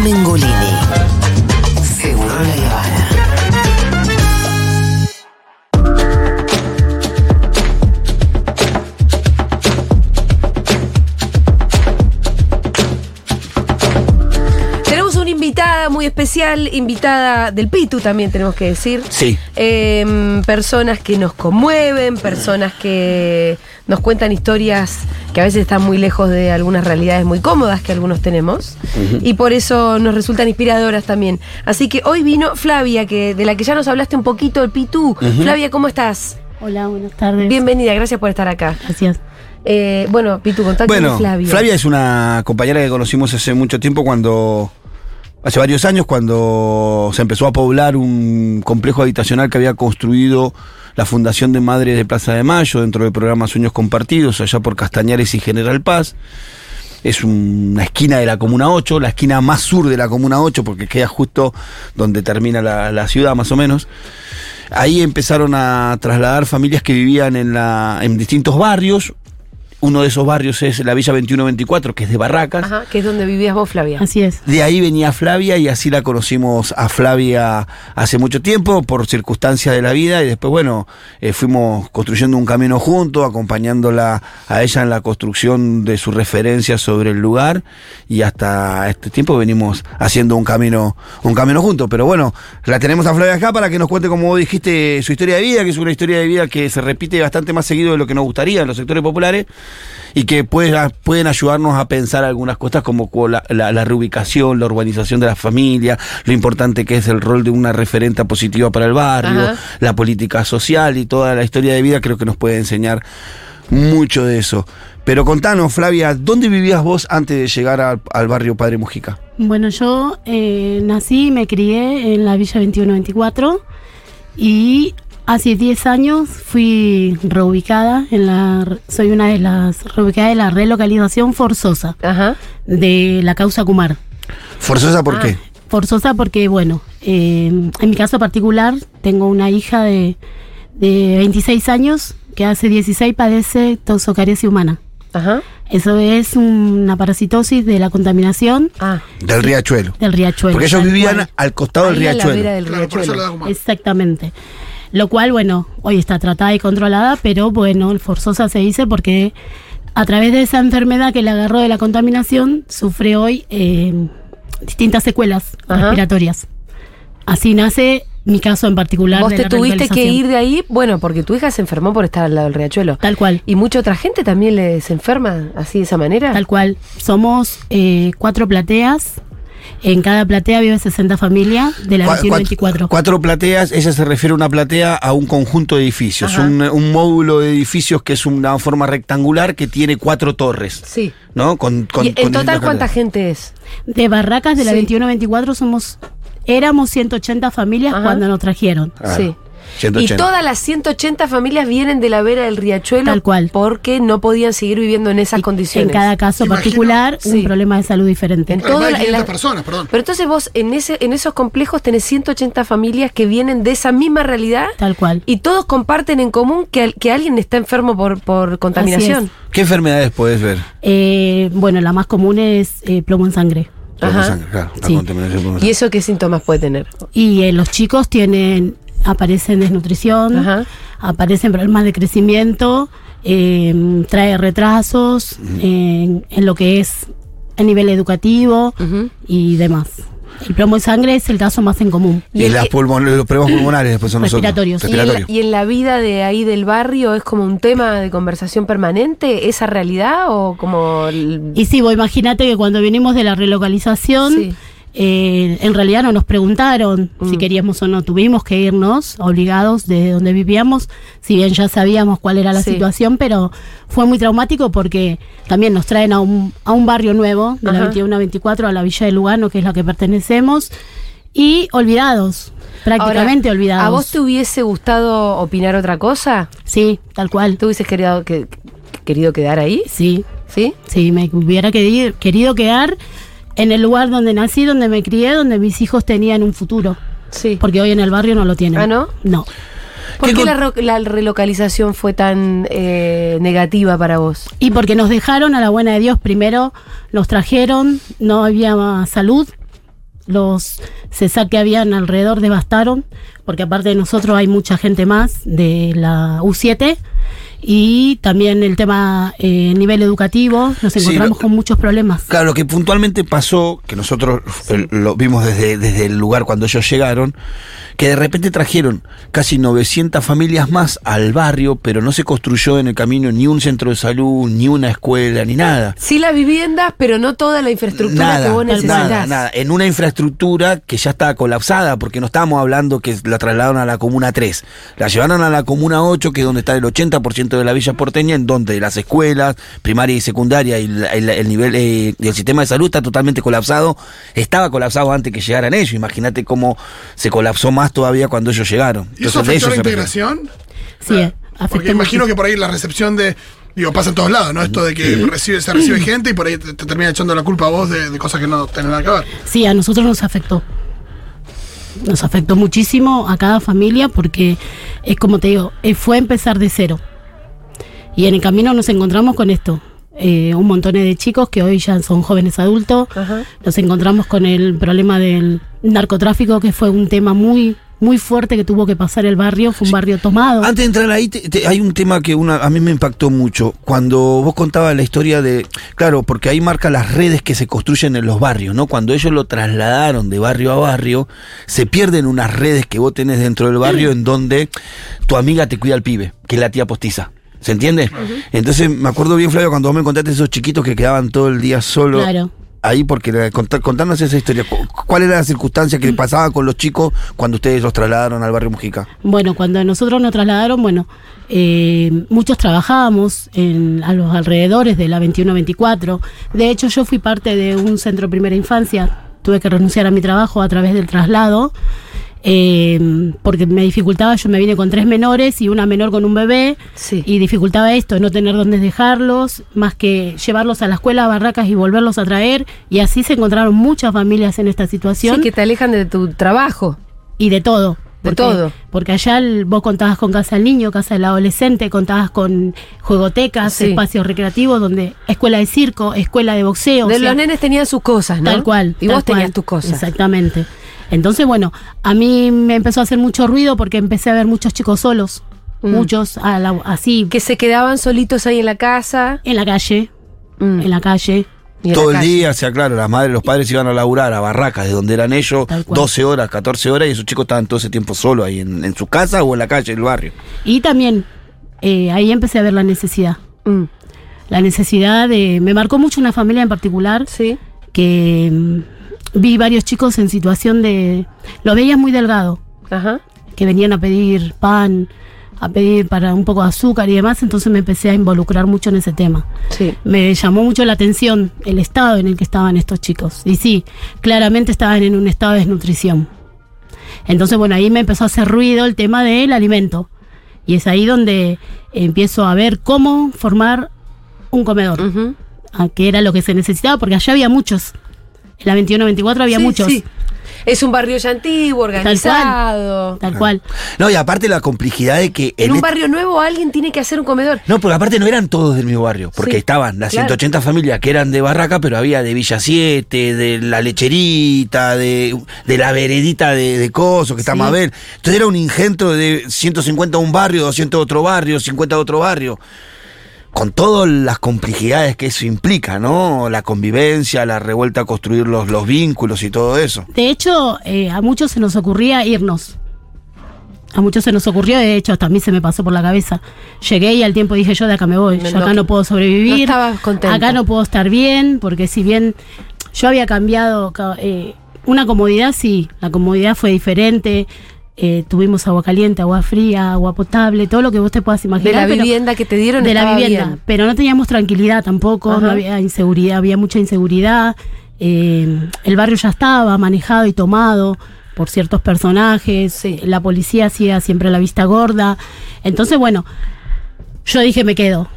Mengolini. Especial, invitada del Pitu también tenemos que decir. Sí. Eh, personas que nos conmueven, personas que nos cuentan historias que a veces están muy lejos de algunas realidades muy cómodas que algunos tenemos. Y por eso nos resultan inspiradoras también. Así que hoy vino Flavia, que, de la que ya nos hablaste un poquito, el Pitu. Flavia, ¿cómo estás? Hola, buenas tardes. Bienvenida, gracias por estar acá. Gracias. Eh, bueno, Pitu, contacto Bueno, con Flavia. Flavia es una compañera que conocimos hace mucho tiempo cuando. Hace varios años, cuando se empezó a poblar un complejo habitacional que había construido la Fundación de Madres de Plaza de Mayo dentro del programa Sueños Compartidos, allá por Castañares y General Paz. Es una esquina de la Comuna 8, la esquina más sur de la Comuna 8, porque queda justo donde termina la, ciudad, más o menos. Ahí empezaron a trasladar familias que vivían en distintos barrios. Uno de esos barrios es la Villa 2124, que es de Barracas. Ajá, que es donde vivías vos, Flavia. Así es. De ahí venía Flavia y así la conocimos a Flavia hace mucho tiempo por circunstancias de la vida y después, bueno, eh, fuimos construyendo un camino juntos, acompañándola a ella en la construcción de su referencia sobre el lugar y hasta este tiempo venimos haciendo un camino, un camino juntos. Pero bueno, la tenemos a Flavia acá para que nos cuente, como vos dijiste, su historia de vida, que es una historia de vida que se repite bastante más seguido de lo que nos gustaría en los sectores populares y que puede- pueden ayudarnos a pensar algunas cosas como co- la, la- la reubicación, la urbanización de la familia, lo importante que es el rol de una referente positiva para el barrio, Ajá. la política social y toda la historia de vida creo que nos puede enseñar mucho de eso. Pero contanos, Flavia, ¿dónde vivías vos antes de llegar al, al barrio Padre Mujica? Bueno, yo eh, nací y me crié en la Villa 2124 y hace 10 años fui reubicada en la soy una de las reubicadas de la relocalización forzosa Ajá. de la causa Kumar. Forzosa, ¿por Ah. qué? Forzosa porque, bueno, eh, en mi caso particular tengo una hija de, de 26 años que hace 16 padece toxocaresia humana. Ajá. Eso es una parasitosis de la contaminación Ah. Del riachuelo. del riachuelo. Porque ellos vivían cual. al costado del Ahí riachuelo. del Claro, por eso riachuelo. Exactamente. Lo cual, bueno, hoy está tratada y controlada, pero bueno, forzosa se dice porque a través de esa enfermedad que le agarró de la contaminación, sufre hoy eh, distintas secuelas Ajá. respiratorias. Así nace mi caso en particular. Vos de te la tuviste que ir de ahí, bueno, porque tu hija se enfermó por estar al lado del riachuelo. Tal cual. ¿Y mucha otra gente también le se enferma así de esa manera? Tal cual. Somos eh, cuatro plateas. En cada platea vive 60 familias de la Cua- 2124. Cuatro, plateas, ella se refiere a una platea a un conjunto de edificios, un, un módulo de edificios que es una forma rectangular que tiene cuatro torres, Sí. ¿no? Con, con- ¿Y en con total cuánta gente es? De Barracas de la Sí. 2124 somos éramos 180 familias Ajá. cuando nos trajeron. Sí. 180. Y todas las 180 familias vienen de la vera del riachuelo Tal cual. porque no podían seguir viviendo en esas Y condiciones. En cada caso Imagino- particular, Sí. un problema de salud diferente. En Claro, todo más de la- en 500 la- personas, perdón. Pero entonces vos en ese en esos complejos tenés 180 familias que vienen de esa misma realidad Tal cual. y todos comparten en común que, que alguien está enfermo por, por contaminación. ¿Qué enfermedades puedes ver? Eh, bueno, la más común es eh, plomo en sangre. Ajá. Sangre, claro, la Sí. ¿Y eso qué síntomas puede tener? Y eh, los chicos tienen, aparecen desnutrición, Ajá. aparecen problemas de crecimiento, eh, trae retrasos en, en lo que es a nivel educativo y demás. El plomo en sangre es el caso más en común. Y, las pulmon- los problemas pulmonares después son nosotros. Respiratorios. ¿Y en, la, Respiratorios. y en la vida de ahí del barrio es como un tema de conversación permanente esa realidad o como el- Y sí, vos imagínate que cuando vinimos de la relocalización, Sí. Eh, en realidad no nos preguntaron si Mm. queríamos o no. Tuvimos que irnos obligados de donde vivíamos, si bien ya sabíamos cuál era la Sí. situación, pero fue muy traumático porque también nos traen a un, a un barrio nuevo, de Ajá. la 21 a 24, a la Villa de Lugano, que es la que pertenecemos, y olvidados, prácticamente Ahora, olvidados. ¿A vos te hubiese gustado opinar otra cosa? Sí, tal cual. ¿Tú hubieses querido, que, querido quedar ahí? Sí, ¿Sí? Sí, me hubiera querido, querido quedar en el lugar donde nací, donde me crié, donde mis hijos tenían un futuro. Sí. Porque hoy en el barrio no lo tienen. ¿Ah, no? No. ¿Por ¿Qué la, ro- la relocalización fue tan eh, negativa para vos? Y porque nos dejaron a la buena de Dios. Primero nos trajeron, no había salud, los CESAC que habían alrededor devastaron, porque aparte de nosotros hay mucha gente más de la U7 y también el tema eh, nivel educativo, nos Sí, encontramos lo- con muchos problemas. Claro, lo que puntualmente pasó, que nosotros eh, lo vimos desde, desde el lugar cuando ellos llegaron, que de repente trajeron casi 900 familias más al barrio, pero no se construyó en el camino ni un centro de salud, ni una escuela, ni nada. Sí las viviendas, pero no toda la infraestructura Nada, que vos necesitas. nada, nada. En una infraestructura que ya estaba colapsada, porque no estábamos hablando que la trasladaron a la Comuna 3. La llevaron a la Comuna 8, que es donde está el 80% de la villa porteña, en donde las escuelas, primaria y secundaria, y la- el, el nivel eh, y el sistema de salud está totalmente colapsado. Estaba colapsado antes que llegaran ellos. Imagínate cómo se colapsó más todavía cuando ellos llegaron. ¿Y eso afectó la integración? Sí, afectó Porque imagino que por ahí la recepción de. Digo, pasa en todos lados, ¿no? Esto de que recibe, se recibe gente y por ahí te, te termina echando la culpa a vos de, de cosas que no tienen nada que ver. Sí, a nosotros nos afectó. Nos afectó muchísimo a cada familia porque es como te digo, eh, fue empezar de cero. Y en el camino nos encontramos con esto. eh, un montón de chicos que hoy ya son jóvenes adultos. Ajá. Nos encontramos con el problema del narcotráfico, que fue un tema muy, muy fuerte que tuvo que pasar el barrio. Fue un barrio tomado. Antes de entrar ahí, te- te- hay un tema que una, a mí me impactó mucho. Cuando vos contabas la historia de. Claro, porque ahí marca las redes que se construyen en los barrios, ¿no? Cuando ellos lo trasladaron de barrio a barrio, se pierden unas redes que vos tenés dentro del barrio en donde tu amiga te cuida al pibe, que es la tía postiza. ¿Se entiende? Entonces me acuerdo bien, Flavio, cuando vos me contaste esos chiquitos que quedaban todo el día solos. Claro. Ahí, porque contanos esa historia. Cu- ¿Cuál era la circunstancia que pasaba con los chicos cuando ustedes los trasladaron al barrio Mujica? Bueno, cuando nosotros nos trasladaron, bueno, eh, muchos trabajábamos en, a los alrededores de la 21-24. De hecho, yo fui parte de un centro de primera infancia. Tuve que renunciar a mi trabajo a través del traslado. Eh, porque me dificultaba, yo me vine con tres menores y una menor con un bebé Sí. y dificultaba esto, no tener dónde dejarlos, más que llevarlos a la escuela, a barracas y volverlos a traer y así se encontraron muchas familias en esta situación Sí, que te alejan de tu trabajo. y de todo. De todo. Porque allá vos contabas con casa del niño, casa del adolescente, contabas con juegotecas, Sí. espacios recreativos, donde escuela de circo, escuela de boxeo. de o sea, los nenes tenían sus cosas, ¿no? Tal cual. Y tal vos tenías tus cosas. Exactamente. Entonces, bueno, a mí me empezó a hacer mucho ruido porque empecé a ver muchos chicos solos, Mm. muchos a la- así, Que se quedaban solitos ahí en la casa. en la calle, Mm. en la calle. y Todo el calle. día, o sea, claro, las madres, los padres iban a laburar a barracas de donde eran ellos, Tal cual. 12 horas, 14 horas, y esos chicos estaban todo ese tiempo solos ahí en, en su casa o en la calle, en el barrio. Y también eh, ahí empecé a ver la necesidad. Mm. La necesidad de... Me marcó mucho una familia en particular Sí. que mm, vi varios chicos en situación de... Lo veías muy delgado, Ajá. que venían a pedir pan, a pedir para un poco de azúcar y demás, entonces me empecé a involucrar mucho en ese tema. Sí. Me llamó mucho la atención el estado en el que estaban estos chicos. Y sí, claramente estaban en un estado de desnutrición. Entonces, bueno, ahí me empezó a hacer ruido el tema del alimento. Y es ahí donde empiezo a ver cómo formar un comedor, Ujú. a que era lo que se necesitaba, porque allá había muchos. En la 21-24 había Sí, muchos. sí. Es un barrio ya antiguo, organizado. Tal cual. No, y aparte la complejidad de que... En en un barrio nuevo alguien tiene que hacer un comedor. No, porque aparte no eran todos del mismo barrio, porque Sí, estaban las claro. 180 familias que eran de Barraca, pero había de Villa 7, de la lecherita, de, de la veredita de, de Coso, que está Sí. Mabel. Entonces era un ingento de 150 a un barrio, 200 a otro barrio, 50 a otro barrio. Con todas las complejidades que eso implica, ¿no? La convivencia, la revuelta a construir los, los vínculos y todo eso. De hecho, eh, a muchos se nos ocurría irnos. A muchos se nos ocurrió, de hecho, hasta a mí se me pasó por la cabeza. Llegué y al tiempo dije yo de acá me voy, yo acá no- no puedo sobrevivir. no estabas contenta. Acá no puedo estar bien, porque si bien yo había cambiado ca- eh, una comodidad, sí, la comodidad fue diferente. Eh, tuvimos agua caliente, agua fría, agua potable, todo lo que vos te puedas De imaginar. la pero- vivienda que te dieron de la vivienda, bien. pero no teníamos tranquilidad tampoco, Ajá. no había inseguridad, había mucha inseguridad. eh, el barrio ya estaba manejado y tomado por ciertos personajes, Sí. la policía hacía siempre la vista gorda. Entonces, bueno, yo dije me quedo.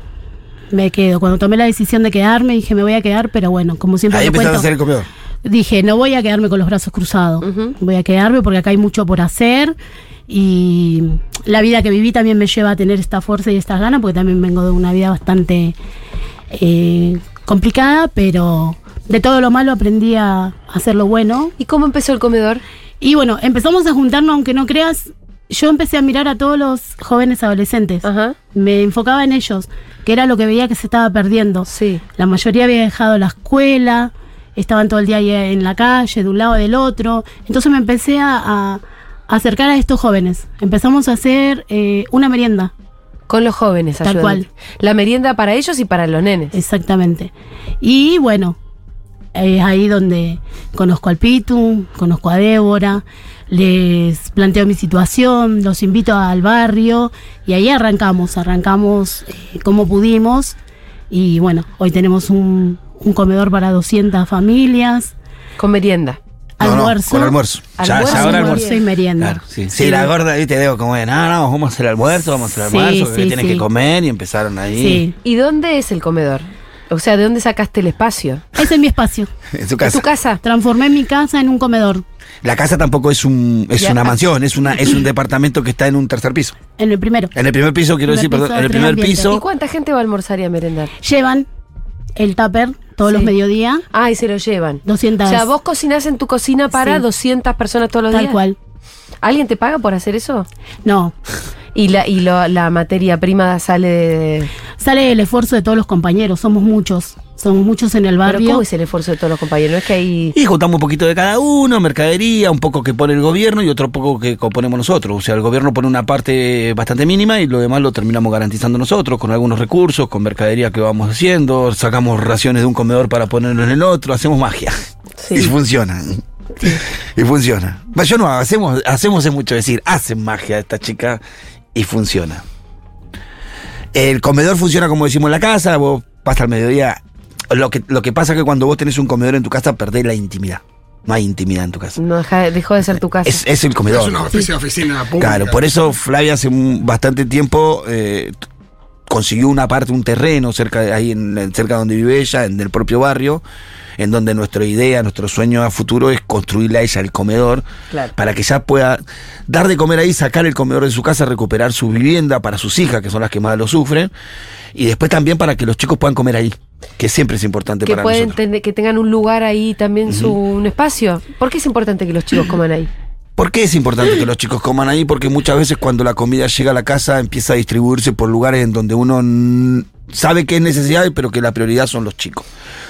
Me quedo. Cuando tomé la decisión de quedarme, dije me voy a quedar, pero bueno, como siempre Ahí lo a hacer el comedor. Dije, no voy a quedarme con los brazos cruzados. Voy a quedarme porque acá hay mucho por hacer. Y la vida que viví también me lleva a tener esta fuerza y estas ganas, porque también vengo de una vida bastante eh, complicada, pero, de todo lo malo aprendí a hacer lo bueno. ¿Y cómo empezó el comedor? Y bueno, empezamos a juntarnos, aunque no creas, yo empecé a mirar a todos los jóvenes adolescentes. Ajá. Me enfocaba en ellos, que era lo que veía que se estaba perdiendo. Sí. La mayoría había dejado la escuela, estaban todo el día ahí en la calle, de un lado del otro. Entonces me empecé a, a acercar a estos jóvenes. Empezamos a hacer eh, una merienda, Con los jóvenes, Tal cual. La merienda para ellos y para los nenes. exactamente. Y bueno, es ahí donde conozco al Pitu, conozco a Débora, les planteo mi situación, los invito al barrio y ahí arrancamos, arrancamos eh, como pudimos y bueno, hoy tenemos un, un comedor para 200 familias, Con merienda. No, no, almuerzo, con almuerzo. Ya, ya Almuerzo, ahora almuerzo. y merienda. Claro, sí. Sí, la gorda, viste, digo, como de, no, no, vamos a hacer almuerzo, vamos a hacer Sí, almuerzo, que sí, tienen sí. que comer y empezaron ahí. Sí, ¿Y dónde es el comedor? O sea, ¿de dónde sacaste el espacio? ese es mi espacio. En su ¿En casa. tu casa? Transformé mi casa en un comedor. La casa tampoco es un es Ya. una mansión, es una es un departamento que está en un tercer piso. En el primero. En el primer piso, quiero Primer decir, perdón, piso, en el primer ambientes. ¿Y piso. cuánta gente va a almorzar y a merendar? Llevan el tupper todos Sí. los mediodías, Ah, y se lo llevan. 200. O sea, vos cocinás en tu cocina para Sí. 200 personas todos los tal días. cual. ¿Alguien te paga por hacer eso? No, Y la, y lo- la materia prima sale de... sale el esfuerzo de todos los compañeros, somos muchos, somos muchos en el Pero barrio. ¿cómo es el esfuerzo de todos los compañeros? Es que hay... Y juntamos un poquito de cada uno, mercadería, un poco que pone el gobierno y otro poco que ponemos nosotros. O sea, el gobierno pone una parte bastante mínima y lo demás lo terminamos garantizando nosotros con algunos recursos, con mercadería que vamos haciendo, sacamos raciones de un comedor para ponerlo en el otro, hacemos magia. Sí. Y funciona. Y funciona. Yo no, hacemos, hacemos es mucho decir, hacen magia esta chica y funciona. El comedor funciona como decimos en la casa, vos pasas al mediodía. Lo que, lo que pasa es que cuando vos tenés un comedor en tu casa, perdés la intimidad. No hay intimidad en tu casa. No dejó de ser tu casa. Es, es el Es comedor. una especie de oficina pública. Claro, por eso Flavia hace un- bastante tiempo eh, consiguió una parte, un terreno cerca de ahí, en, en- cerca donde vive ella, en el propio barrio, en donde nuestra idea, nuestro sueño a futuro es construirle a ella el comedor Claro. para que ella pueda dar de comer ahí, sacar el comedor de su casa, recuperar su vivienda para sus hijas, que son las que más lo sufren, y después también para que los chicos puedan comer ahí, que siempre es importante que para pueden tener- que tengan un lugar ahí también su un espacio. ¿Por qué es importante que los chicos coman ahí? ¿Por qué es importante que los chicos coman ahí? Porque muchas veces cuando la comida llega a la casa empieza a distribuirse por lugares en donde uno sabe que es necesidad, pero que la prioridad son los chicos.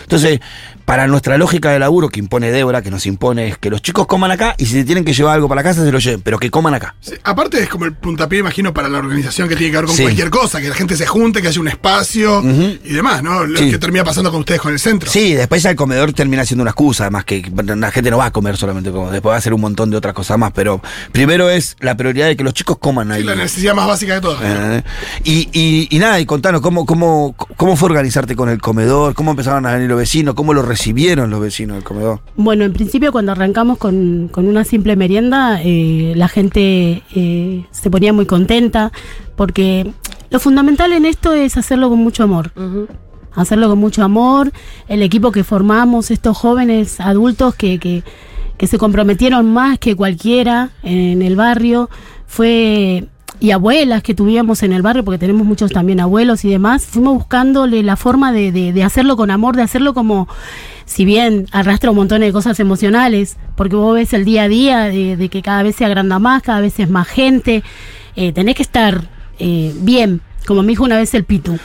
Entonces, para nuestra lógica de laburo que impone Débora, que nos impone, es que los chicos coman acá y si se tienen que llevar algo para la casa, se lo lleven, pero que coman acá. Sí, aparte es como el puntapié, imagino, para la organización que tiene que ver con Sí. cualquier cosa, que la gente se junte, que haya un espacio y demás, ¿no? Lo Sí. que termina pasando con ustedes con el centro. Sí, después ya el comedor termina siendo una excusa, además que la gente no va a comer solamente como, después va a hacer un montón de otras cosas más, pero primero es la prioridad de que los chicos coman ahí. Sí, la necesidad más básica de todas. Eh, y, y, y nada, y contanos, ¿cómo, cómo, ¿cómo fue organizarte con el comedor? ¿Cómo empezaron a venir los vecinos? ¿Cómo lo recibieron los vecinos del comedor? Bueno, en principio cuando arrancamos con, con una simple merienda, eh, la gente eh, se ponía muy contenta, porque lo fundamental en esto es hacerlo con mucho amor. Hacerlo con mucho amor. El equipo que formamos, estos jóvenes adultos que, que, que se comprometieron más que cualquiera en el barrio, fue y abuelas que tuvimos en el barrio, porque tenemos muchos también abuelos y demás, fuimos buscándole la forma de, de, de hacerlo con amor, de hacerlo como, si bien arrastra un montón de cosas emocionales, porque vos ves el día a día de, de que cada vez se agranda más, cada vez es más gente, eh, tenés que estar eh, bien, como me dijo una vez el Pitu.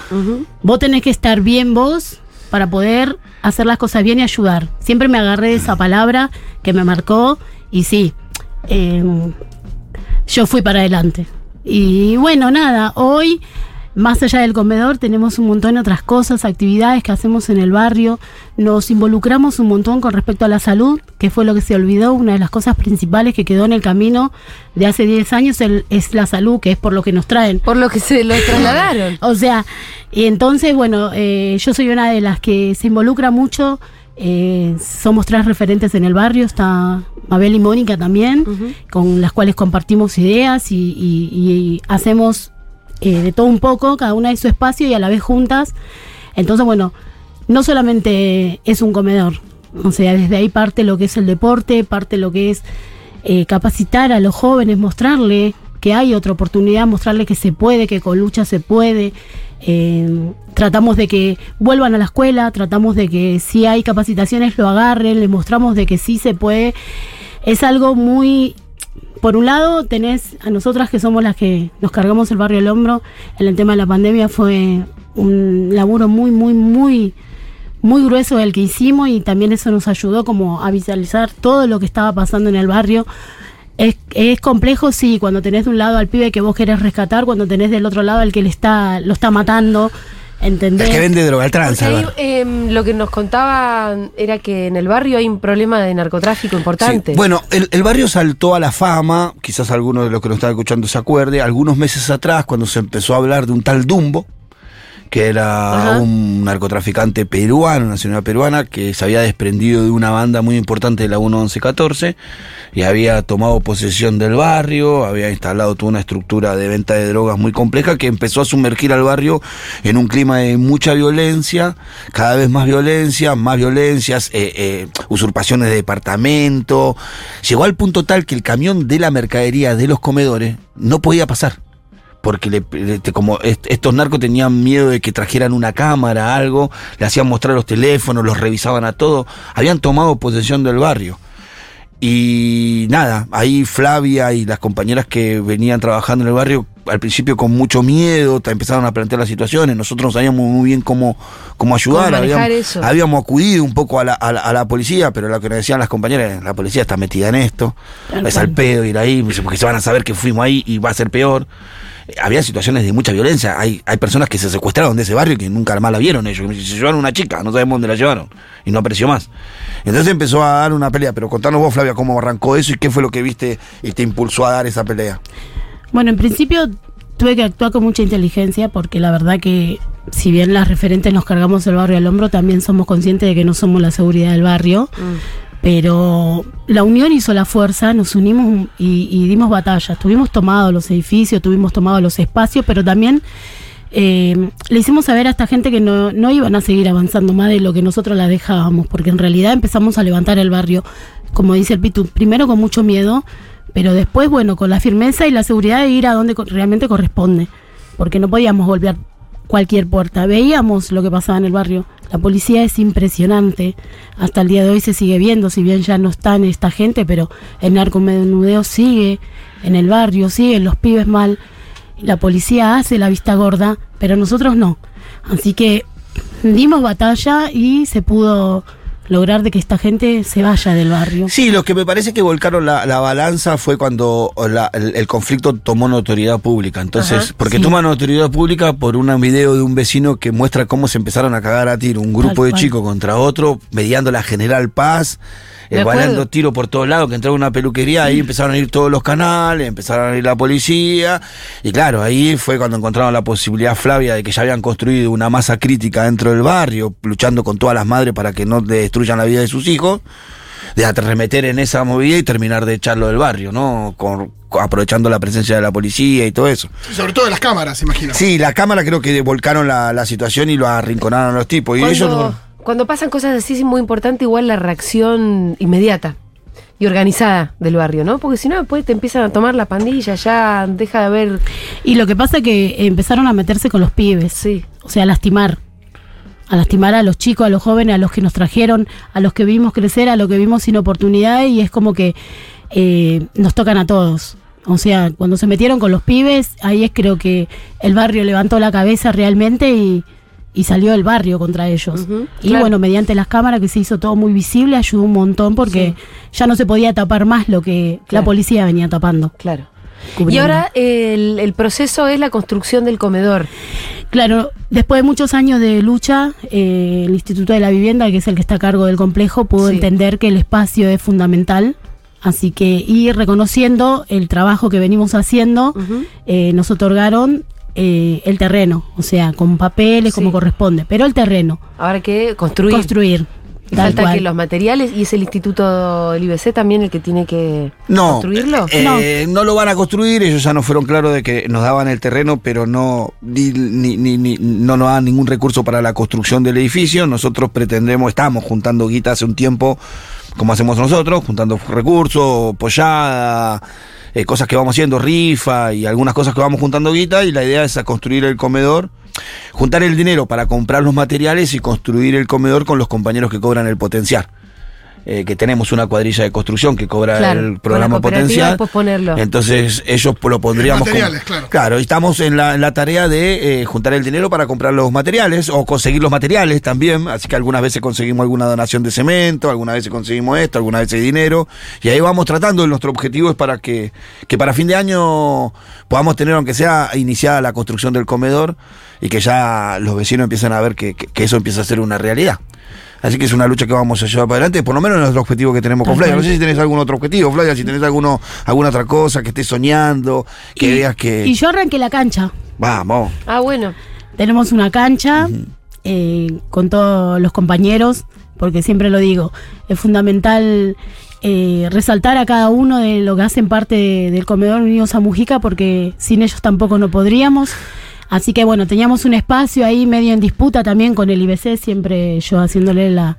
Vos tenés que estar bien vos para poder hacer las cosas bien y ayudar. Siempre me agarré de esa palabra que me marcó y sí, eh, yo fui para adelante. Y bueno, nada, hoy, más allá del comedor, tenemos un montón de otras cosas, actividades que hacemos en el barrio. Nos involucramos un montón con respecto a la salud, que fue lo que se olvidó. Una de las cosas principales que quedó en el camino de hace 10 años el- es la salud, que es por lo que nos traen. Por lo que se lo trasladaron. O sea, y entonces, bueno, eh, yo soy una de las que se involucra mucho. Eh, somos tres referentes en el barrio, está Mabel y Mónica también, con las cuales compartimos ideas y, y- y hacemos eh, de todo un poco, cada una de su espacio y a la vez juntas. Entonces, bueno, no solamente es un comedor, o sea, desde ahí parte lo que es el deporte, parte lo que es eh, capacitar a los jóvenes, mostrarle que hay otra oportunidad, mostrarle que se puede, que con lucha se puede, Eh, tratamos de que vuelvan a la escuela, tratamos de que si hay capacitaciones lo agarren, les mostramos de que sí se puede. Es algo muy por un lado, tenés a nosotras que somos las que nos cargamos el barrio al hombro. En el tema de la pandemia fue un laburo muy, muy, muy, muy grueso el que hicimos y también eso nos ayudó como a visualizar todo lo que estaba pasando en el barrio. Es, es complejo, sí, cuando tenés de un lado al pibe que vos querés rescatar, cuando tenés del otro lado al que le está, lo está matando. ¿Entendés? El que vende droga, el ahí, em, lo que nos contaban era que en el barrio hay un problema de narcotráfico importante. Sí, Bueno, el, el barrio saltó a la fama, quizás alguno de los que nos están escuchando se acuerde, algunos meses atrás cuando se empezó a hablar de un tal Dumbo, que era Ajá. un narcotraficante peruano, una señora peruana, que se había desprendido de una banda muy importante de la 1114 y había tomado posesión del barrio, había instalado toda una estructura de venta de drogas muy compleja que empezó a sumergir al barrio en un clima de mucha violencia, cada vez más violencia, más violencias, eh, eh, usurpaciones de departamento. Llegó al punto tal que el camión de la mercadería de los comedores no podía pasar porque le- le- te- como est- estos narcos tenían miedo de que trajeran una cámara, algo, le hacían mostrar los teléfonos, los revisaban a todo, habían tomado posesión del barrio. Y nada, ahí Flavia y las compañeras que venían trabajando en el barrio, al principio con mucho miedo, empezaron a plantear las situaciones, nosotros no sabíamos muy bien cómo, cómo ayudar, Cómo habíamos, eso. habíamos acudido un poco a la, a la- a la policía, pero lo que nos decían las compañeras, la policía está metida en esto, Tal es cual. al pedo ir ahí, porque se van a saber que fuimos ahí y va a ser peor. Eh, Había situaciones de mucha violencia. Hay, hay personas que se secuestraron de ese barrio y que nunca más la vieron ellos. Se llevaron una chica, no sabemos dónde la llevaron. Y no apareció más. Entonces empezó a dar una pelea. Pero contanos vos, Flavia, cómo arrancó eso y qué fue lo que viste y te impulsó a dar esa pelea. Bueno, en principio tuve que actuar con mucha inteligencia porque la verdad que si bien las referentes nos cargamos el barrio al hombro, también somos conscientes de que no somos la seguridad del barrio. Pero la unión hizo la fuerza, nos unimos y, y dimos batalla. Tuvimos tomado los edificios, tuvimos tomado los espacios, pero también eh, le hicimos saber a esta gente que no, no iban a seguir avanzando más de lo que nosotros la dejábamos, porque en realidad empezamos a levantar el barrio, como dice el Pitu, primero con mucho miedo, pero después, bueno, con la firmeza y la seguridad de ir a donde realmente corresponde, porque no podíamos volver cualquier puerta. Veíamos lo que pasaba en el barrio. La policía es impresionante. Hasta el día de hoy se sigue viendo, si bien ya no está en esta gente, pero el narcomenudeo sigue en el barrio, siguen los pibes mal. La policía hace la vista gorda, pero nosotros no. Así que dimos batalla y se pudo lograr de que esta gente se vaya del barrio. Sí, lo que me parece que volcaron la, la balanza fue cuando la- el, el conflicto tomó notoriedad pública. Entonces, Ajá, porque sí. toma notoriedad pública por un video de un vecino que muestra cómo se empezaron a cagar a tiro un grupo Tal de chicos contra otro, mediando la General Paz, Me eh, acuerdo. balando tiro por todos lados, que entraba una peluquería, ahí empezaron a ir todos los canales, empezaron a ir la policía, y claro, ahí fue cuando encontraron la posibilidad, Flavia, de que ya habían construido una masa crítica dentro del barrio, luchando con todas las madres para que no destruyan la vida de sus hijos de arremeter en esa movida y terminar de echarlo del barrio, ¿no? Con- con- aprovechando la presencia de la policía y todo eso. Sobre todo de las cámaras, imagino. Sí, la cámara creo que volcaron la, la situación y lo arrinconaron a los tipos. Y ellos Cuando, pasan cosas así es muy importante igual la reacción inmediata y organizada del barrio, ¿no? Porque si no después te empiezan a tomar la pandilla, ya deja de haber... Y lo que pasa es que empezaron a meterse con los pibes. Sí. O sea, a lastimar. A lastimar a los chicos, a los jóvenes, a los que nos trajeron, a los que vimos crecer, a los que vimos sin oportunidad y es como que eh, nos tocan a todos. O sea, cuando se metieron con los pibes, ahí es creo que el barrio levantó la cabeza realmente y, y salió el barrio contra ellos. Y claro. bueno, mediante las cámaras que se hizo todo muy visible, ayudó un montón porque ya no se podía tapar más lo que la policía venía tapando. Claro. Y ahora el, el proceso es la construcción del comedor. Claro, después de muchos años de lucha, eh, el Instituto de la Vivienda, que es el que está a cargo del complejo, pudo Sí. entender que el espacio es fundamental. Así que, y reconociendo el trabajo que venimos haciendo, eh, nos otorgaron eh, el terreno, o sea, con papeles, Sí. como corresponde, pero el terreno, Ahora que construir. construir. Falta cual. que los materiales y es el instituto del IBC también el que tiene que no, construirlo. eh, no. lo van a construir, ellos ya no fueron claros de que nos daban el terreno, pero no, ni, ni- ni- ni- no nos dan ningún recurso para la construcción del edificio. Nosotros pretendemos, estamos juntando guita hace un tiempo, como hacemos nosotros, juntando recursos, pollada, eh, cosas que vamos haciendo, rifa y algunas cosas que vamos juntando guita, y la idea es a construir el comedor juntar el dinero para comprar los materiales y construir el comedor con los compañeros que cobran el potencial. Eh, que tenemos una cuadrilla de construcción que cobra Claro, el programa potencial. Entonces ellos lo pondríamos como- materiales, claro. Claro, y estamos en la, en la tarea de eh, juntar el dinero para comprar los materiales o conseguir los materiales también. Así que algunas veces conseguimos alguna donación de cemento, algunas veces conseguimos esto, algunas veces dinero. Y ahí vamos tratando. Nuestro objetivo es para que, que para fin de año podamos tener, aunque sea iniciada la construcción del comedor y que ya los vecinos empiecen a ver que, que- que eso empieza a ser una realidad. Así que es una lucha que vamos a llevar para adelante, por lo menos es nuestro objetivo que tenemos con Flavia. No sé si tenés algún otro objetivo, Flavia, si tenés alguno, alguna otra cosa que estés soñando, que y, veas que. y yo arranqué la cancha. Vamos. Ah, bueno. Tenemos una cancha eh, con todos los compañeros, porque siempre lo digo, es fundamental eh, resaltar a cada uno de lo que hacen parte de- del comedor Unidos a Mujica, porque sin ellos tampoco no podríamos. Así que bueno, teníamos un espacio ahí medio en disputa también con el IBC, siempre yo haciéndole la,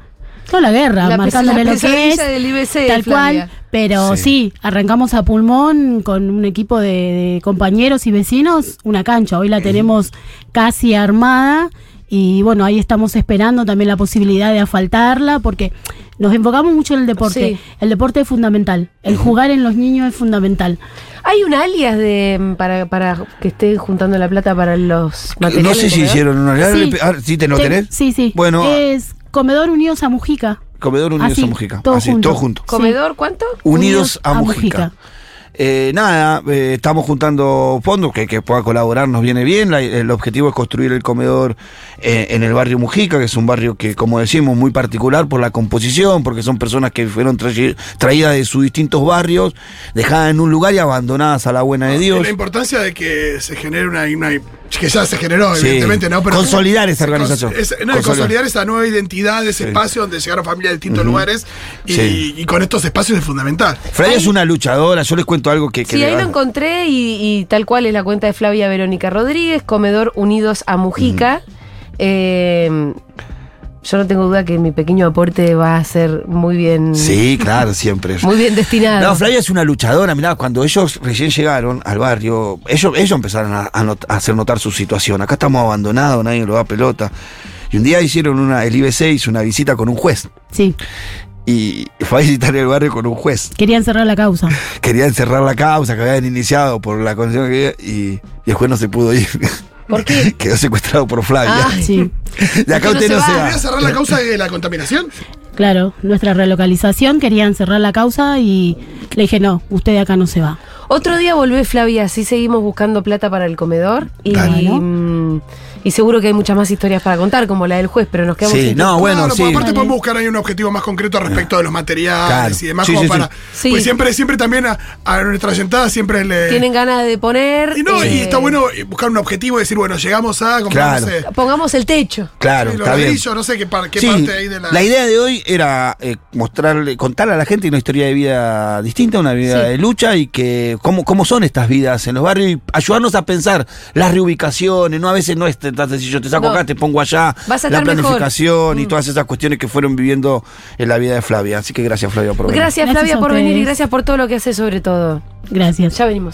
no la guerra, La marcándole la lo que es, del IBC, tal Flavia. cual. Pero Sí. sí. arrancamos a pulmón con un equipo de, de compañeros y vecinos, una cancha. Hoy la tenemos casi armada y bueno, ahí estamos esperando también la posibilidad de asfaltarla porque nos enfocamos mucho en el deporte. Sí. El deporte es fundamental, el jugar en los niños es fundamental. Hay un alias de para, para que esté juntando la plata para los materiales. No sé si hicieron una. Sí. Ah, ¿Sí te lo Te- tenés? Sí, sí. Bueno, es Comedor Unidos a Mujica. Comedor Unidos Así, a Mujica. todo Así, junto. todo junto. ¿Comedor cuánto? Unidos Unidos a a Mujica. Eh, nada, eh, estamos juntando fondos que, que pueda colaborar, nos viene bien. La- el objetivo es construir el comedor eh, en el barrio Mujica, que es un barrio que, como decimos, muy particular por la composición, porque son personas que fueron traídas de sus distintos barrios, dejadas en un lugar y abandonadas a la buena de Dios. La importancia de que se genere una, una- que ya se generó, Sí. evidentemente, ¿no? Consolidar esa organización. es- no, Consolidar. consolidar esa nueva identidad de ese Sí. espacio donde llegaron familias de distintos lugares y, Sí. y con estos espacios es fundamental. Flavia es una luchadora, yo les cuento algo que... que Sí, ahí lo encontré y, y tal cual es la cuenta de Flavia Verónica Rodríguez, Comedor Unidos a Mujica. Eh, yo no tengo duda que mi pequeño aporte va a ser muy bien, Sí, claro, siempre. muy bien destinado. No, Flavia es una luchadora, mirá, cuando ellos recién llegaron al barrio, ellos, ellos empezaron a, a not- a hacer notar su situación. Acá estamos abandonados, nadie lo da pelota. Y un día hicieron una, el IBC hizo una visita con un juez. Sí, Y fue a visitar el barrio con un juez. querían cerrar la causa. Querían cerrar la causa que habían iniciado por la condición que había, y, y el juez no se pudo ir. ¿Por qué? Quedó secuestrado por Flavia. Ah. Sí, de acá ¿por qué usted no se va? va. ¿Quería cerrar la causa de la contaminación? claro, nuestra relocalización, querían cerrar la causa y le dije, no, usted de acá no se va. Otro día volvé Flavia, así seguimos buscando plata para el comedor y, Dale. mm, y seguro que hay muchas más historias para contar, como la del juez, pero nos quedamos Sí, sin no, tiempo. bueno, Claro, sí. aparte Vale. podemos buscar ahí un objetivo más concreto respecto de los materiales Claro. y demás, Sí, como para. Sí. Pues siempre, siempre también a, a nuestra sentada siempre le. Tienen ganas de poner. y no, y eh, está bueno buscar un objetivo y decir, bueno, llegamos a como Claro. no sé, Pongamos el techo. Claro, sí, los está bien. ladrillos, no sé qué, par- qué Sí, parte ahí de la. la idea de hoy era eh, mostrarle, contarle a la gente una historia de vida distinta, una vida Sí. de lucha y que cómo, cómo son estas vidas en los barrios y ayudarnos a pensar las reubicaciones, no a veces no es tan sencillo, te saco No. acá, te pongo allá, Vas a la mejor. planificación y Mm. todas esas cuestiones que fueron viviendo en la vida de Flavia. Así que gracias Flavia por venir. Gracias, Gracias Flavia por venir y gracias por todo lo que hace sobre todo. Gracias. Ya venimos.